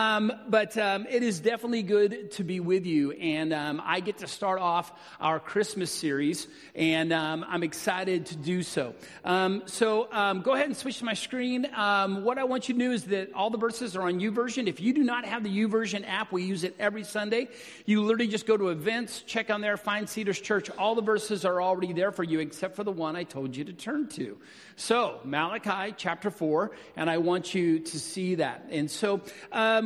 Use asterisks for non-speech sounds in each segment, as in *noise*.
Um, but um, it is definitely good to be with you. And um, I get to start off our Christmas series, and um, I'm excited to do so. Um, so um, go ahead and switch to my screen. what I want you to do is that all the verses are on YouVersion. If you do not have the YouVersion app, we use it every Sunday. You literally just go to events, check on there, find Cedars Church. All the verses are already there for you, except for the one I told you to turn to. So, Malachi chapter 4, and I want you to see that. And so,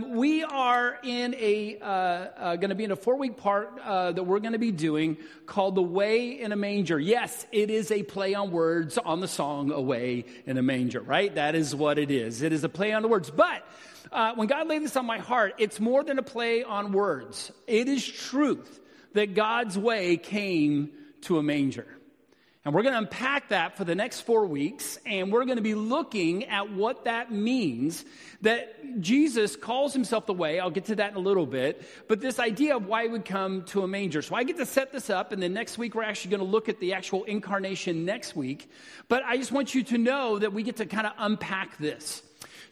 um, we are in a, uh, uh, going to be in a four week part uh, that we're going to be doing called The Way in a Manger. Yes, it is a play on words on the song Away in a Manger, right? That is what it is. It is a play on the words. But, uh, when God laid this on my heart, it's more than a play on words. It is truth that God's way came to a manger. And we're going to unpack that for the next four weeks, and we're going to be looking at what that means that Jesus calls himself the way. I'll get to that in a little bit, but this idea of why he would come to a manger. So I get to set this up, and then next week we're actually going to look at the actual incarnation next week. But I just want you to know that we get to kind of unpack this.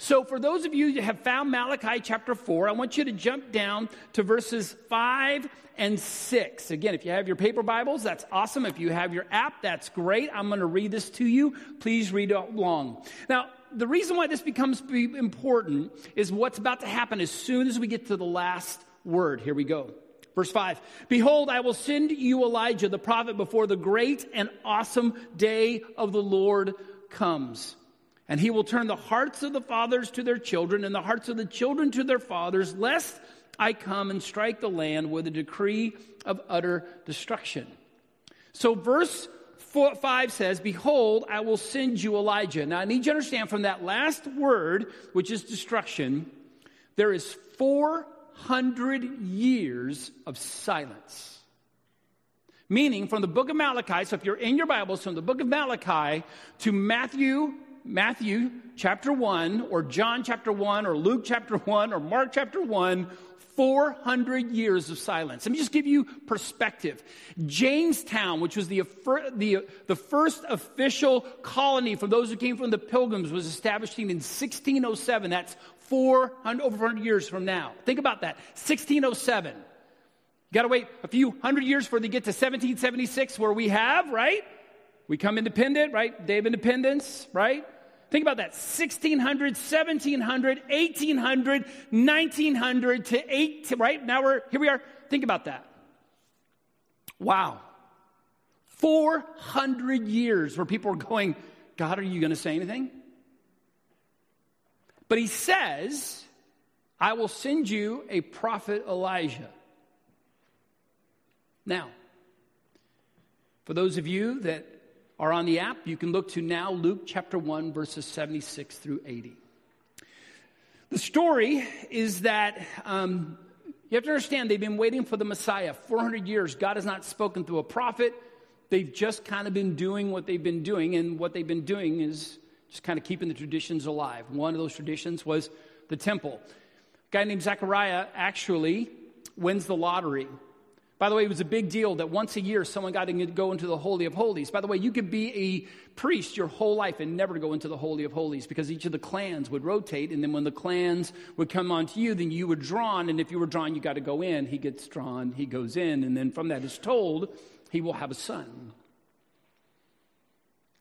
So, for those of you who have found Malachi chapter 4, I want you to jump down to verses 5 and 6. Again, if you have your paper Bibles, that's awesome. If you have your app, that's great. I'm going to read this to you. Please read along. Now, the reason why this becomes important is what's about to happen as soon as we get to the last word. Here we go. Verse 5 Behold, I will send you Elijah the prophet before the great and awesome day of the Lord comes. And he will turn the hearts of the fathers to their children and the hearts of the children to their fathers, lest I come and strike the land with a decree of utter destruction. So, verse four, 5 says, Behold, I will send you Elijah. Now, I need you to understand from that last word, which is destruction, there is 400 years of silence. Meaning, from the book of Malachi, so if you're in your Bibles, from the book of Malachi to Matthew Matthew chapter 1 or John chapter 1 or Luke chapter 1 or Mark chapter 1, 400 years of silence. Let me just give you perspective. Jamestown, which was the, the, the first official colony for those who came from the pilgrims, was established in 1607. That's 400, over 400 years from now. Think about that. 1607. You got to wait a few hundred years before they get to 1776, where we have, right? We come independent, right? Day of Independence, right? Think about that 1600, 1700, 1800, 1900 to 8, right? Now we're, here we are. Think about that. Wow. 400 years where people are going, God, are you going to say anything? But he says, I will send you a prophet Elijah. Now, for those of you that are on the app, you can look to now Luke chapter 1, verses 76 through 80. The story is that um, you have to understand they've been waiting for the Messiah 400 years. God has not spoken through a prophet. They've just kind of been doing what they've been doing, and what they've been doing is just kind of keeping the traditions alive. One of those traditions was the temple. A guy named Zechariah actually wins the lottery. By the way, it was a big deal that once a year someone got to go into the Holy of Holies. By the way, you could be a priest your whole life and never go into the Holy of Holies because each of the clans would rotate. And then when the clans would come onto you, then you were drawn. And if you were drawn, you got to go in. He gets drawn, he goes in. And then from that is told he will have a son.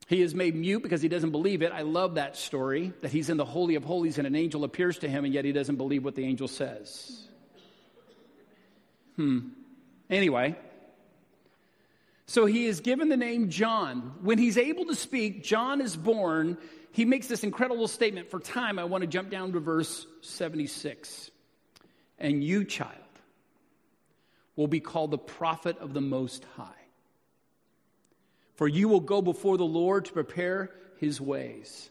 He is made mute because he doesn't believe it. I love that story that he's in the Holy of Holies and an angel appears to him and yet he doesn't believe what the angel says. Hmm. Anyway, so he is given the name John. When he's able to speak, John is born. He makes this incredible statement. For time, I want to jump down to verse 76. And you, child, will be called the prophet of the Most High. For you will go before the Lord to prepare his ways.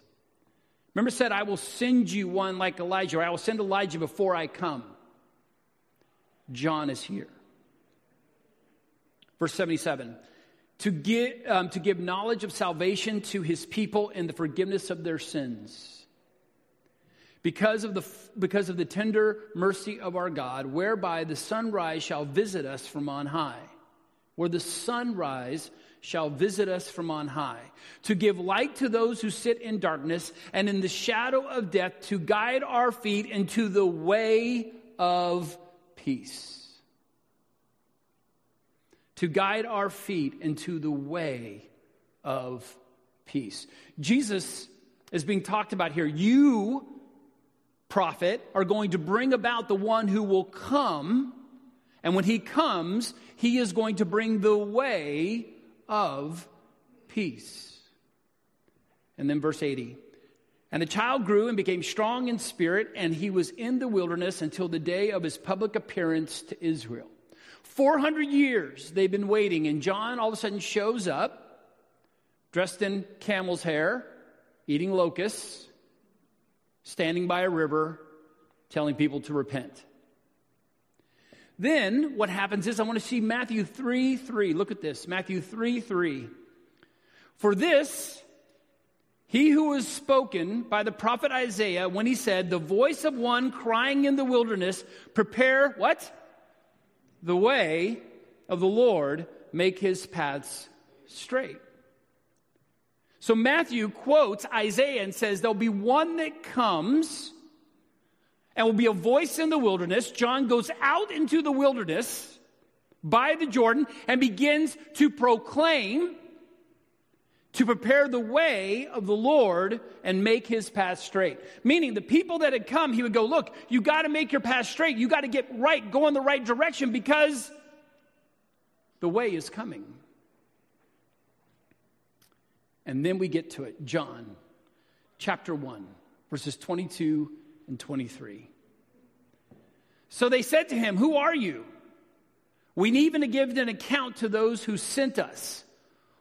Remember, said, I will send you one like Elijah, or I will send Elijah before I come. John is here. Verse 77 to give, um, to give knowledge of salvation to his people and the forgiveness of their sins. Because of, the, because of the tender mercy of our God, whereby the sunrise shall visit us from on high, where the sunrise shall visit us from on high, to give light to those who sit in darkness and in the shadow of death, to guide our feet into the way of peace. To guide our feet into the way of peace. Jesus is being talked about here. You, prophet, are going to bring about the one who will come. And when he comes, he is going to bring the way of peace. And then verse 80. And the child grew and became strong in spirit, and he was in the wilderness until the day of his public appearance to Israel. 400 years they've been waiting, and John all of a sudden shows up, dressed in camel's hair, eating locusts, standing by a river, telling people to repent. Then what happens is I want to see Matthew 3 3. Look at this Matthew 3 3. For this, he who was spoken by the prophet Isaiah when he said, The voice of one crying in the wilderness, prepare what? The way of the Lord, make his paths straight. So Matthew quotes Isaiah and says, There'll be one that comes and will be a voice in the wilderness. John goes out into the wilderness by the Jordan and begins to proclaim, to prepare the way of the Lord and make his path straight. Meaning, the people that had come, he would go, Look, you got to make your path straight. You got to get right, go in the right direction because the way is coming. And then we get to it. John chapter 1, verses 22 and 23. So they said to him, Who are you? We need even to give an account to those who sent us.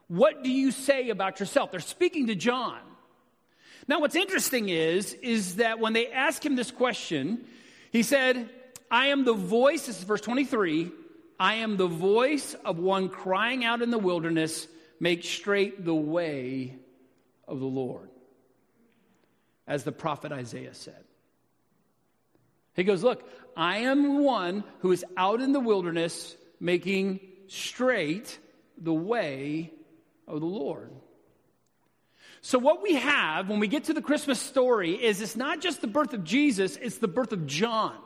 What do you say about yourself? They're speaking to John. Now, what's interesting is, is that when they ask him this question, he said, I am the voice, this is verse 23, I am the voice of one crying out in the wilderness, make straight the way of the Lord, as the prophet Isaiah said. He goes, Look, I am one who is out in the wilderness making straight the way of the Lord. So, what we have when we get to the Christmas story is it's not just the birth of Jesus, it's the birth of John.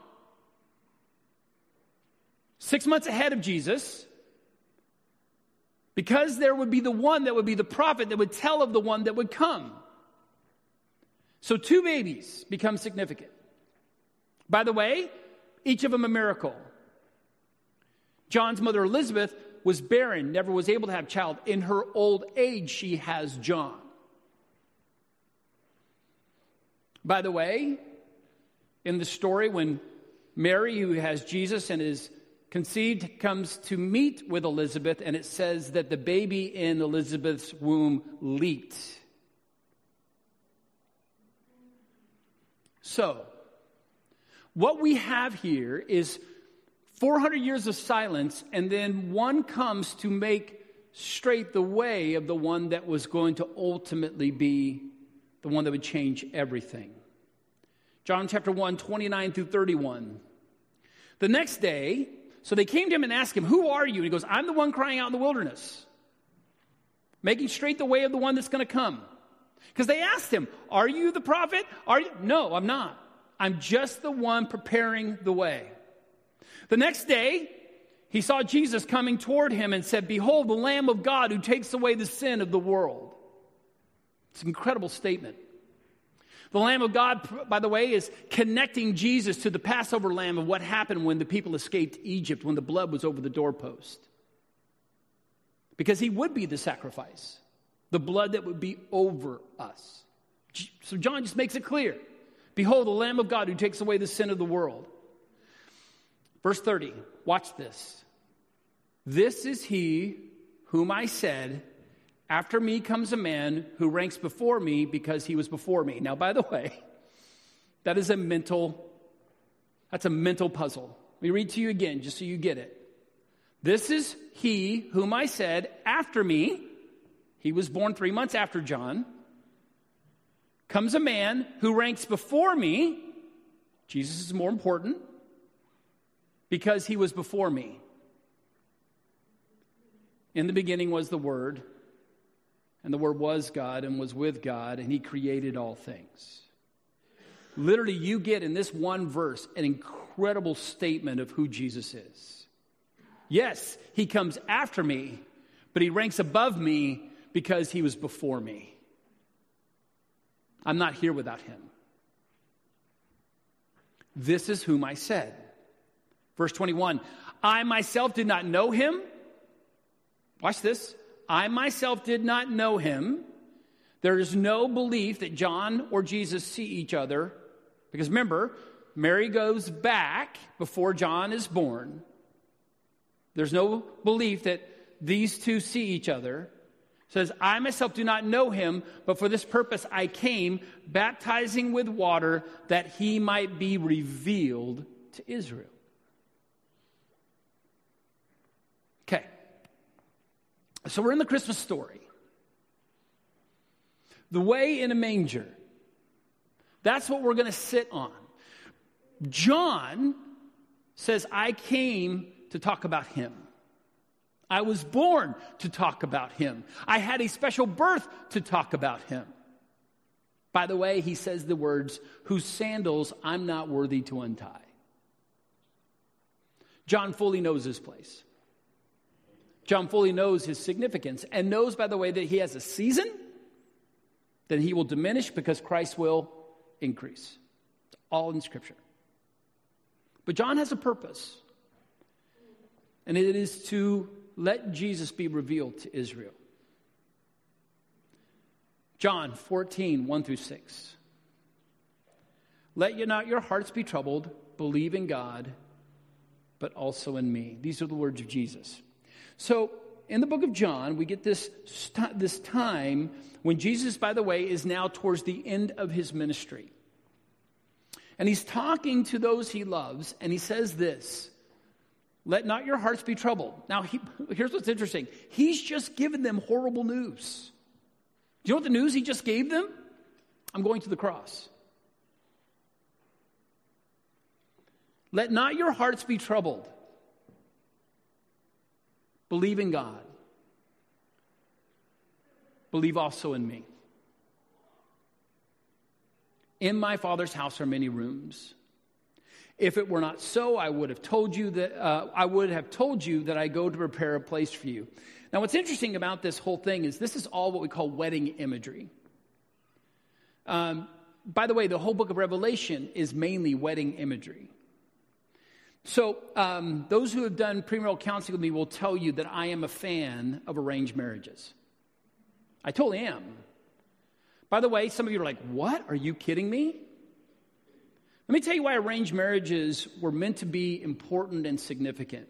Six months ahead of Jesus, because there would be the one that would be the prophet that would tell of the one that would come. So, two babies become significant. By the way, each of them a miracle. John's mother Elizabeth was barren, never was able to have child. In her old age, she has John. By the way, in the story, when Mary, who has Jesus and is conceived, comes to meet with Elizabeth, and it says that the baby in Elizabeth's womb leaped. So, what we have here is 400 years of silence, and then one comes to make straight the way of the one that was going to ultimately be the one that would change everything. John chapter 1, 29 through 31. The next day, so they came to him and asked him, Who are you? And he goes, I'm the one crying out in the wilderness, making straight the way of the one that's going to come. Because they asked him, Are you the prophet? Are you? No, I'm not. I'm just the one preparing the way. The next day, he saw Jesus coming toward him and said, Behold, the Lamb of God who takes away the sin of the world. It's an incredible statement. The Lamb of God, by the way, is connecting Jesus to the Passover lamb of what happened when the people escaped Egypt, when the blood was over the doorpost. Because he would be the sacrifice, the blood that would be over us. So John just makes it clear. Behold, the Lamb of God who takes away the sin of the world. Verse 30, watch this. This is he whom I said, After me comes a man who ranks before me because he was before me. Now, by the way, that is a mental, that's a mental puzzle. Let me read to you again just so you get it. This is he whom I said, After me, he was born three months after John comes a man who ranks before me. Jesus is more important because he was before me. In the beginning was the Word, And the Word was God and was with God, and He created all things. Literally, you get in this one verse an incredible statement of who Jesus is. Yes, He comes after me, but He ranks above me because He was before me. I'm not here without Him. This is whom I said. Verse 21 I myself did not know Him. Watch this. I myself did not know him. There is no belief that John or Jesus see each other. Because remember, Mary goes back before John is born. There's no belief that these two see each other. says, I myself do not know him, but for this purpose I came, baptizing with water, that he might be revealed to Israel. Okay. So we're in the Christmas story. The way in a manger. That's what we're going to sit on. John says, I came to talk about him. I was born to talk about him. I had a special birth to talk about him. By the way, he says the words, whose sandals I'm not worthy to untie. John fully knows his place. John fully knows his significance and knows, by the way, that he has a season, that he will diminish because Christ will increase. It's all in Scripture. But John has a purpose, and it is to let Jesus be revealed to Israel. John 14, 1 through 6. Let you not your hearts be troubled, believe in God, but also in me. These are the words of Jesus. So, in the book of John, we get this, this time when Jesus, by the way, is now towards the end of his ministry. And he's talking to those he loves, and he says this Let not your hearts be troubled. Now, he, here's what's interesting he's just given them horrible news. Do you know what the news he just gave them? I'm going to the cross. Let not your hearts be troubled. Believe in God. Believe also in me. In my Father's house are many rooms. If it were not so, I would have told you that uh, I would have told you that I go to prepare a place for you. Now, what's interesting about this whole thing is this is all what we call wedding imagery. Um, by the way, the whole book of Revelation is mainly wedding imagery. So, um, those who have done premarital counseling with me will tell you that I am a fan of arranged marriages. I totally am. By the way, some of you are like, What? Are you kidding me? Let me tell you why arranged marriages were meant to be important and significant.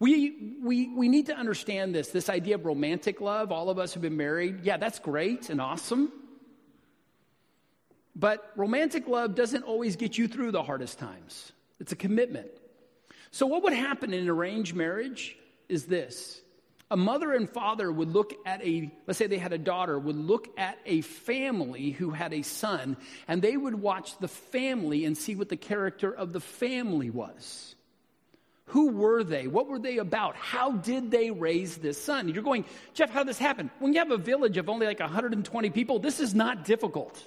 We, we, we need to understand this this idea of romantic love. All of us have been married. Yeah, that's great and awesome. But romantic love doesn't always get you through the hardest times. It's a commitment. So, what would happen in an arranged marriage is this a mother and father would look at a, let's say they had a daughter, would look at a family who had a son, and they would watch the family and see what the character of the family was. Who were they? What were they about? How did they raise this son? You're going, Jeff, how did this happen? When you have a village of only like 120 people, this is not difficult.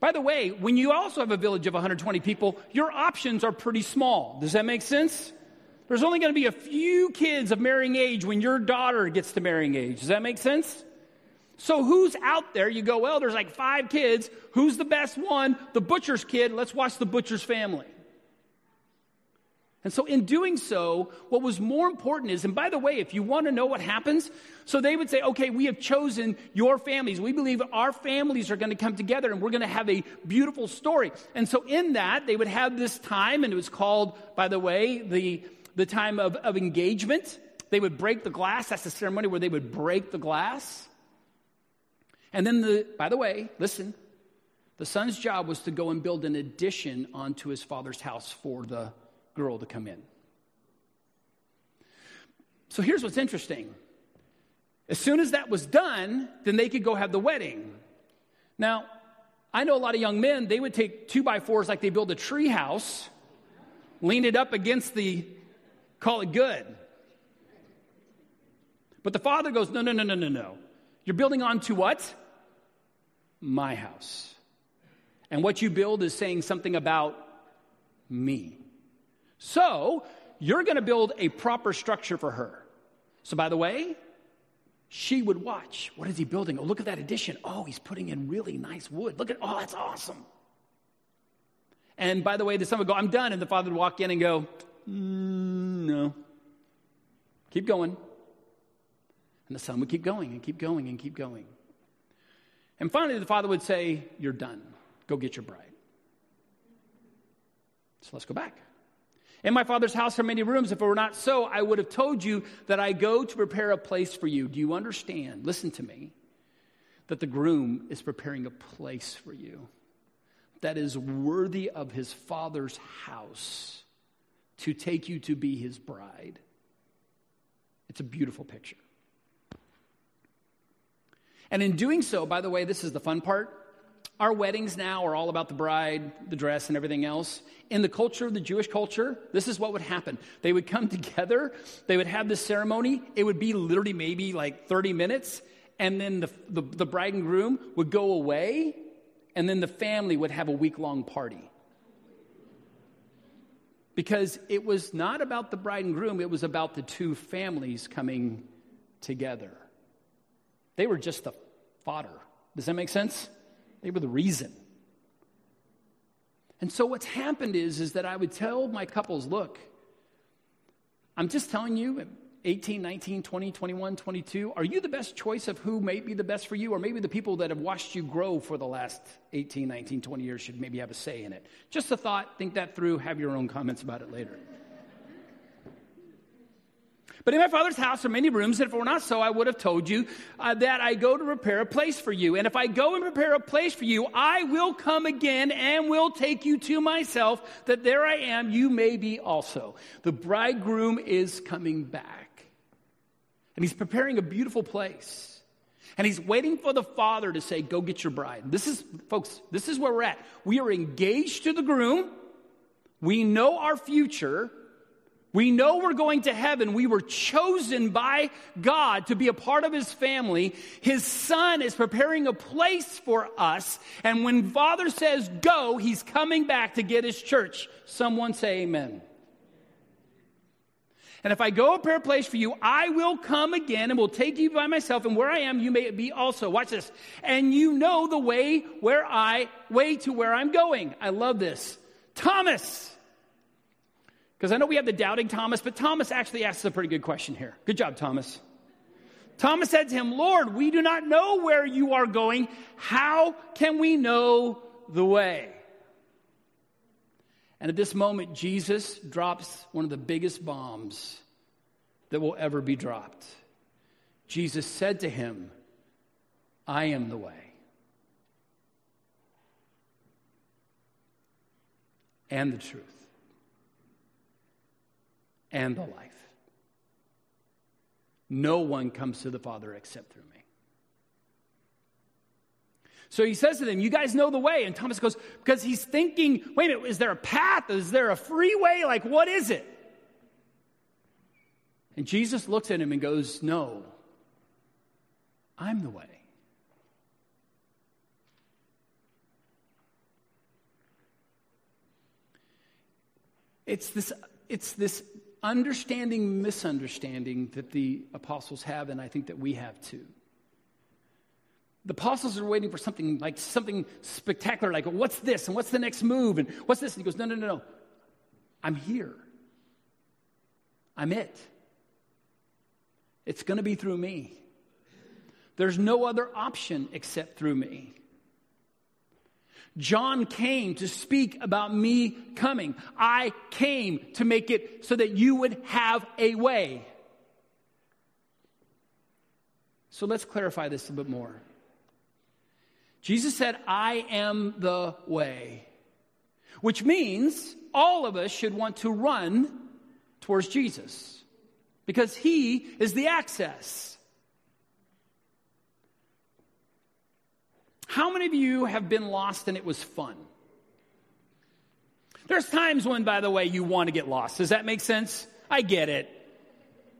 By the way, when you also have a village of 120 people, your options are pretty small. Does that make sense? There's only going to be a few kids of marrying age when your daughter gets to marrying age. Does that make sense? So who's out there? You go, well, there's like five kids. Who's the best one? The butcher's kid. Let's watch the butcher's family. And so, in doing so, what was more important is, and by the way, if you want to know what happens, so they would say, okay, we have chosen your families. We believe our families are going to come together and we're going to have a beautiful story. And so, in that, they would have this time, and it was called, by the way, the, the time of, of engagement. They would break the glass. That's the ceremony where they would break the glass. And then, the, by the way, listen, the son's job was to go and build an addition onto his father's house for the girl to come in. So here's what's interesting. As soon as that was done, then they could go have the wedding. Now, I know a lot of young men, they would take two by fours like they build a tree house, lean it up against the, call it good. But the father goes, No, no, no, no, no, no. You're building on to what? My house. And what you build is saying something about me. So, you're going to build a proper structure for her. So, by the way, she would watch. What is he building? Oh, look at that addition. Oh, he's putting in really nice wood. Look at, oh, that's awesome. And by the way, the son would go, I'm done. And the father would walk in and go, mm, No. Keep going. And the son would keep going and keep going and keep going. And finally, the father would say, You're done. Go get your bride. So let's go back. In my father's house are many rooms. If it were not so, I would have told you that I go to prepare a place for you. Do you understand? Listen to me. That the groom is preparing a place for you that is worthy of his father's house to take you to be his bride. It's a beautiful picture. And in doing so, by the way, this is the fun part. Our weddings now are all about the bride, the dress, and everything else. In the culture of the Jewish culture, this is what would happen. They would come *laughs* together, they would have this ceremony. It would be literally maybe like 30 minutes, and then the, the, the bride and groom would go away, and then the family would have a week long party. Because it was not about the bride and groom, it was about the two families coming together. They were just the fodder. Does that make sense? They were the reason. And so what's happened is, is that I would tell my couples, look, I'm just telling you, 18, 19, 20, 21, 22, are you the best choice of who may be the best for you? Or maybe the people that have watched you grow for the last 18, 19, 20 years should maybe have a say in it. Just a thought, think that through, have your own comments about it later. But in my father's house are many rooms, and if it were not so, I would have told you uh, that I go to prepare a place for you. And if I go and prepare a place for you, I will come again and will take you to myself, that there I am, you may be also. The bridegroom is coming back. And he's preparing a beautiful place. And he's waiting for the father to say, Go get your bride. This is, folks, this is where we're at. We are engaged to the groom. We know our future. We know we're going to heaven. We were chosen by God to be a part of His family. His Son is preparing a place for us. And when Father says go, He's coming back to get His church. Someone say amen. And if I go prepare a place for you, I will come again and will take you by myself, and where I am, you may be also. Watch this. And you know the way where I, way to where I'm going. I love this. Thomas. Because I know we have the doubting Thomas, but Thomas actually asks a pretty good question here. Good job, Thomas. Thomas said to him, Lord, we do not know where you are going. How can we know the way? And at this moment, Jesus drops one of the biggest bombs that will ever be dropped. Jesus said to him, I am the way. And the truth and the life. No one comes to the Father except through me. So he says to them, You guys know the way. And Thomas goes, Because he's thinking, Wait a minute, is there a path? Is there a freeway? Like, what is it? And Jesus looks at him and goes, No, I'm the way. It's this, it's this understanding misunderstanding that the apostles have, and I think that we have too. The apostles are waiting for something like something spectacular, like, what's this? And what's the next move? And what's this? And he goes, no, no, no, no. I'm here. I'm it. It's going to be through me. There's no other option except through me. John came to speak about me coming. I came to make it so that you would have a way. So let's clarify this a bit more. Jesus said, I am the way, which means all of us should want to run towards Jesus because he is the access. How many of you have been lost and it was fun? There's times when, by the way, you want to get lost. Does that make sense? I get it.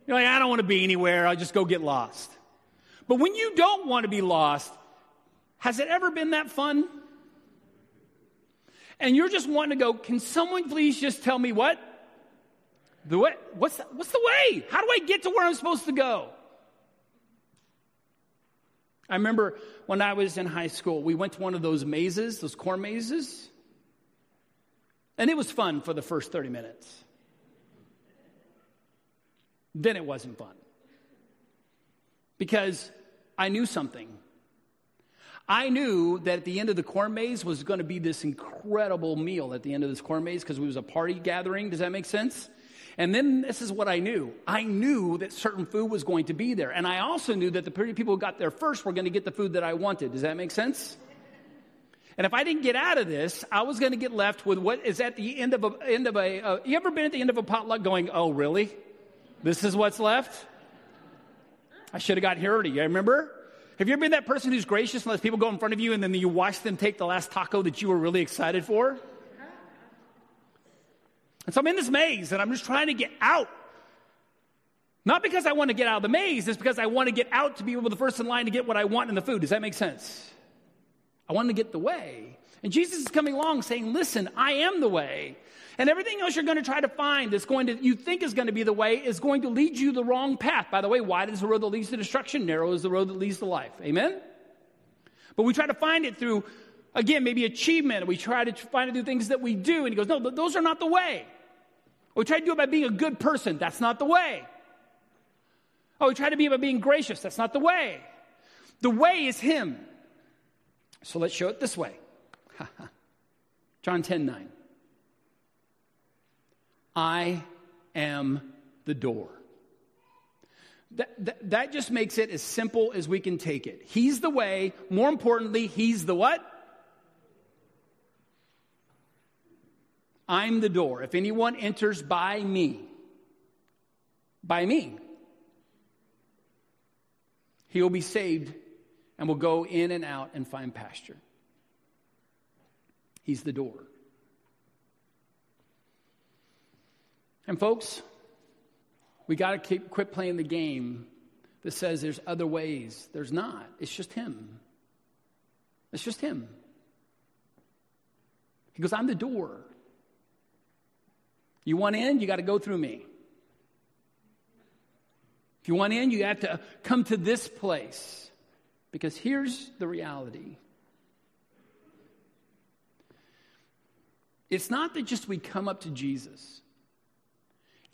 You're like, I don't want to be anywhere. I'll just go get lost. But when you don't want to be lost, has it ever been that fun? And you're just wanting to go, can someone please just tell me what? The way? What's the, what's the way? How do I get to where I'm supposed to go? I remember when I was in high school, we went to one of those mazes, those corn mazes. And it was fun for the first 30 minutes. Then it wasn't fun. Because I knew something. I knew that at the end of the corn maze was going to be this incredible meal at the end of this corn maze because it was a party gathering. Does that make sense? And then this is what I knew. I knew that certain food was going to be there. And I also knew that the people who got there first were going to get the food that I wanted. Does that make sense? And if I didn't get out of this, I was going to get left with what is at the end of a, end of a uh, you ever been at the end of a potluck going, oh, really? This is what's left? I should have got here already. Remember? Have you ever been that person who's gracious and lets people go in front of you and then you watch them take the last taco that you were really excited for? And so I'm in this maze and I'm just trying to get out. Not because I want to get out of the maze, it's because I want to get out to be able to the first in line to get what I want in the food. Does that make sense? I want to get the way. And Jesus is coming along saying, Listen, I am the way. And everything else you're going to try to find that's going to, you think is going to be the way, is going to lead you the wrong path. By the way, wide is the road that leads to destruction, narrow is the road that leads to life. Amen? But we try to find it through, again, maybe achievement. We try to find it through things that we do. And he goes, No, those are not the way. We try to do it by being a good person. That's not the way. Oh, we try to be by being gracious. That's not the way. The way is Him. So let's show it this way. *laughs* John 10 9. I am the door. That, that, that, just makes it as simple as we can take it. He's the way. More importantly, He's the what? I'm the door. If anyone enters by me, by me, he will be saved and will go in and out and find pasture. He's the door. And folks, we got to keep quit playing the game that says there's other ways. There's not. It's just him. It's just him. He goes, I'm the door. You want in, you got to go through me. If you want in, you have to come to this place. Because here's the reality it's not that just we come up to Jesus,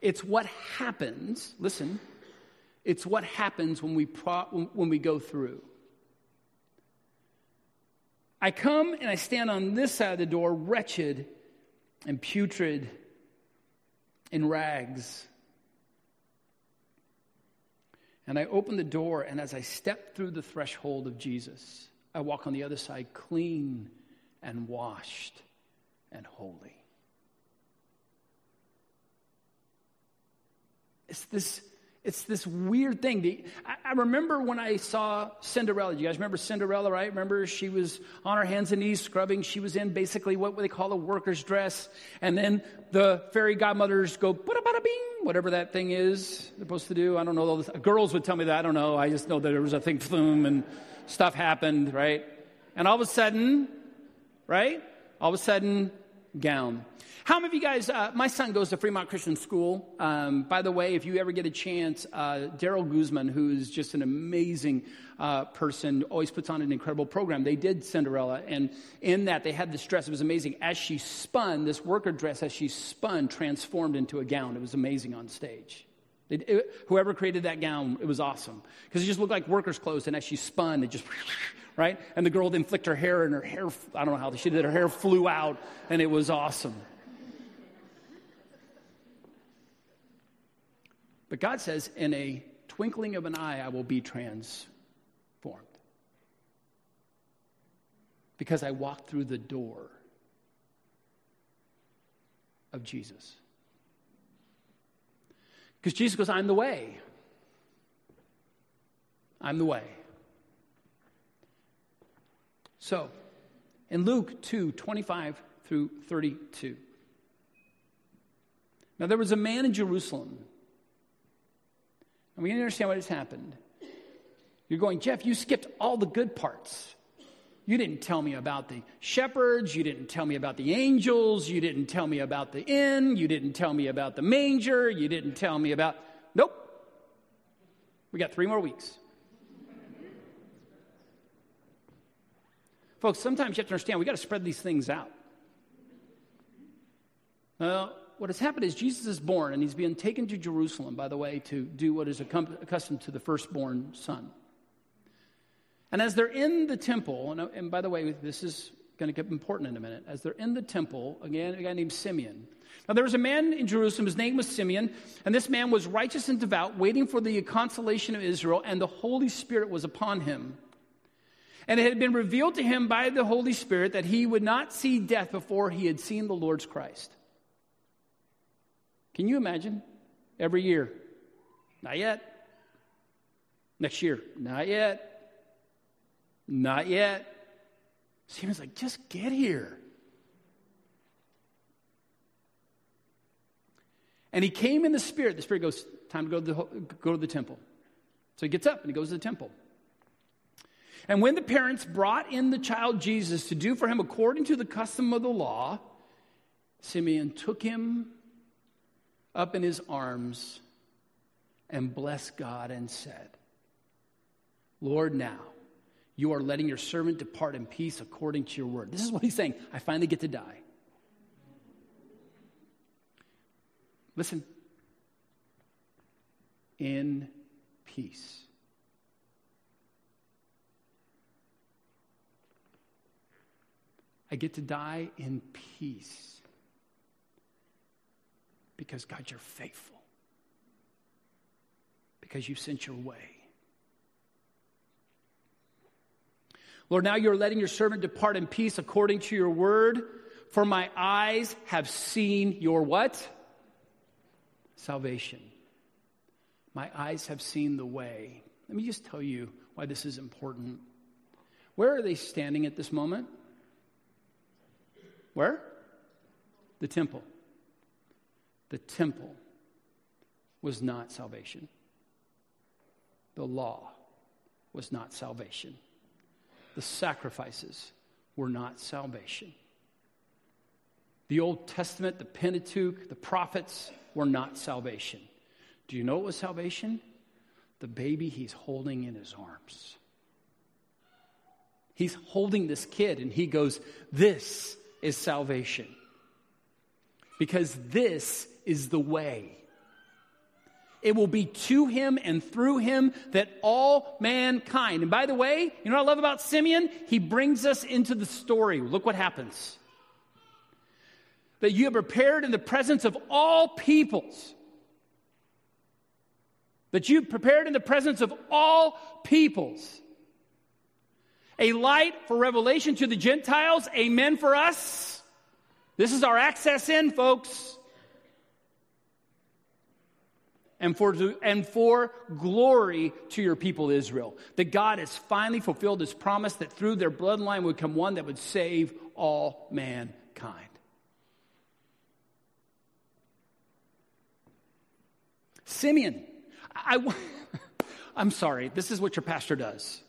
it's what happens. Listen, it's what happens when we, pro- when we go through. I come and I stand on this side of the door, wretched and putrid in rags. And I open the door, and as I step through the threshold of Jesus, I walk on the other side clean and washed and holy. It's this it's this weird thing. I remember when I saw Cinderella. You guys remember Cinderella, right? Remember she was on her hands and knees scrubbing. She was in basically what they call a worker's dress. And then the fairy godmothers go, bada bada bing, whatever that thing is they're supposed to do. I don't know. Girls would tell me that. I don't know. I just know that there was a thing, flume, and stuff happened, right? And all of a sudden, right? All of a sudden, gown. How many of you guys, uh, my son goes to Fremont Christian School. Um, by the way, if you ever get a chance, uh, Daryl Guzman, who's just an amazing uh, person, always puts on an incredible program. They did Cinderella, and in that they had this dress. It was amazing. As she spun, this worker dress, as she spun, transformed into a gown. It was amazing on stage. Whoever created that gown, it was awesome. Because it just looked like workers' clothes, and as she spun, it just, *laughs* right? And the girl then flicked her hair, and her hair, I don't know how she did, it, her hair flew out, and it was awesome. But God says, in a twinkling of an eye, I will be transformed. Because I walked through the door of Jesus. Because Jesus goes, I'm the way. I'm the way. So, in Luke 2 25 through 32. Now, there was a man in Jerusalem mean, you understand what has happened. You're going, Jeff, you skipped all the good parts. You didn't tell me about the shepherds. You didn't tell me about the angels. You didn't tell me about the inn. You didn't tell me about the manger. You didn't tell me about. Nope. We got three more weeks. Folks, sometimes you have to understand we got to spread these things out. Well, what has happened is Jesus is born and he's being taken to Jerusalem, by the way, to do what is accustomed to the firstborn son. And as they're in the temple, and, uh, and by the way, this is going to get important in a minute. As they're in the temple, again, a guy named Simeon. Now, there was a man in Jerusalem, his name was Simeon, and this man was righteous and devout, waiting for the consolation of Israel, and the Holy Spirit was upon him. And it had been revealed to him by the Holy Spirit that he would not see death before he had seen the Lord's Christ. Can you imagine? Every year, not yet. Next year, not yet. Not yet. Simeon's like, just get here. And he came in the Spirit. The Spirit goes, time to go to the, go to the temple. So he gets up and he goes to the temple. And when the parents brought in the child Jesus to do for him according to the custom of the law, Simeon took him up in his arms and blessed God and said, Lord, now you are letting your servant depart in peace according to your word. This is what he's saying. I finally get to die. Listen, in peace. I get to die in peace because God, you're faithful, because you sent your way. Lord, now you're letting your servant depart in peace according to your word, for my eyes have seen your what? Salvation. My eyes have seen the way. Let me just tell you why this is important. Where are they standing at this moment? Where? The temple. The temple was not salvation. The law was not salvation. The sacrifices were not salvation. The Old Testament, the Pentateuch, the prophets were not salvation. Do you know what was salvation? The baby he's holding in his arms. He's holding this kid and he goes, This is salvation. Because this is the way. It will be to him and through him that all mankind. And by the way, you know what I love about Simeon? He brings us into the story. Look what happens. That you have prepared in the presence of all peoples. That you have prepared in the presence of all peoples a light for revelation to the Gentiles, amen for us. This is our access in, folks. And for, and for glory to your people Israel. That God has finally fulfilled his promise that through their bloodline would come one that would save all mankind. Simeon, I, *laughs* I'm sorry, this is what your pastor does.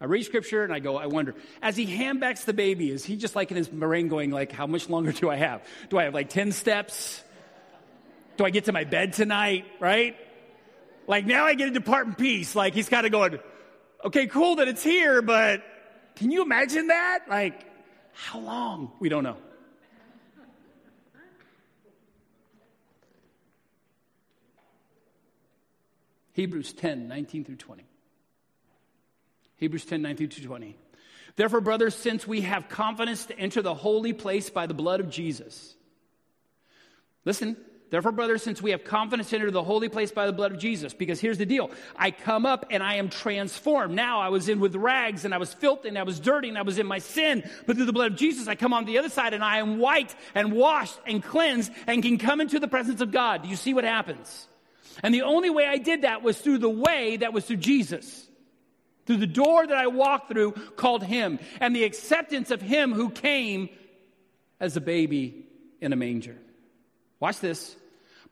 I read scripture and I go, I wonder, as he handbacks the baby, is he just like in his brain going like, how much longer do I have? Do I have like 10 steps? Do I get to my bed tonight? Right? Like now I get to depart in peace. Like he's kind of going, okay, cool that it's here, but can you imagine that? Like, how long? We don't know. Hebrews 10, 19 through 20. Hebrews 10 19 to 20. Therefore, brothers, since we have confidence to enter the holy place by the blood of Jesus. Listen, therefore, brothers, since we have confidence to enter the holy place by the blood of Jesus, because here's the deal I come up and I am transformed. Now I was in with rags and I was filthy and I was dirty and I was in my sin, but through the blood of Jesus, I come on the other side and I am white and washed and cleansed and can come into the presence of God. Do you see what happens? And the only way I did that was through the way that was through Jesus through the door that I walked through called Him, and the acceptance of Him who came as a baby in a manger. Watch this.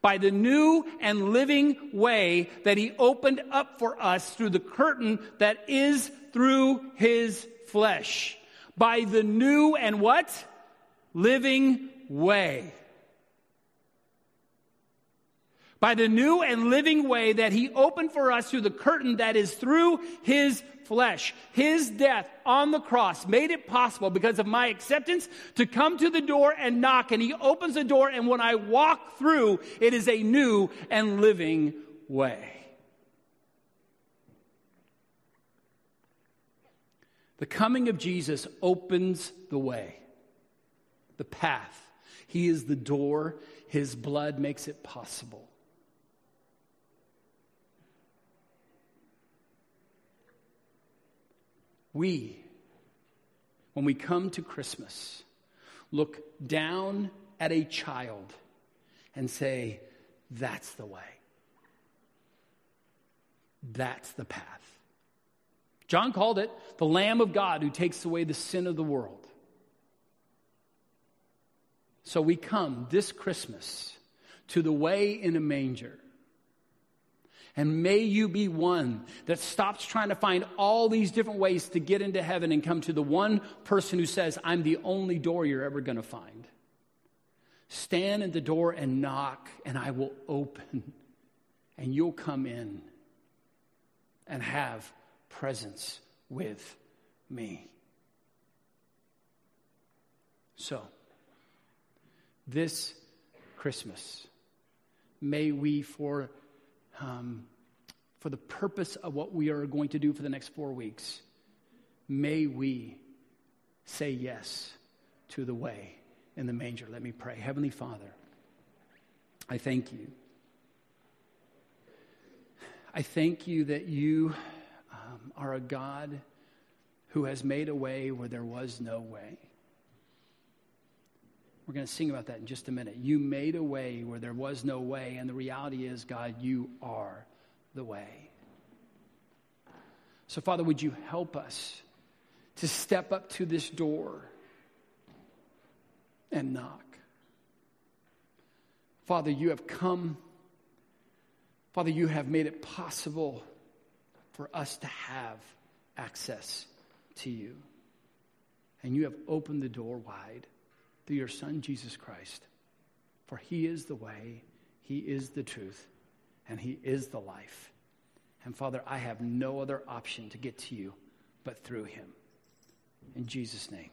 By the new and living way that he opened up for us through the curtain that is through his flesh. By the new and what? Living way. By the new and living way that he opened for us through the curtain that is through his flesh. His death on the cross made it possible because of my acceptance to come to the door and knock, and He opens the door, and when I walk through, it is a new and living way. The coming of Jesus opens the way, the path. He is the door. His blood makes it possible. We, when we come to Christmas, look down at a child and say, That's the way. That's the path. John called it the Lamb of God who takes away the sin of the world. So we come this Christmas to the way in a manger and may you be one that stops trying to find all these different ways to get into heaven and come to the one person who says, I'm the only door you're ever going to find. Stand at the door and knock, and I will open, *laughs* and you'll come in and have presence with me. So, this Christmas, may we for um, for the purpose of what we are going to do for the next four weeks, may we say yes to the way in the manger. Let me pray. Heavenly Father, I thank you. I thank you that you um, are a God who has made a way where there was no way. We're going to sing about that in just a minute. You made a way where there was no way, and the reality is, God, you are the way. So, Father, would you help us to step up to this door and knock? Father, you have come. Father, you have made it possible for us to have access to you. And you have opened the door wide through your Son, Jesus Christ. For he is the way, he is the truth, and he is the life. And Father, I have no other option to get to you but through him. In Jesus' name.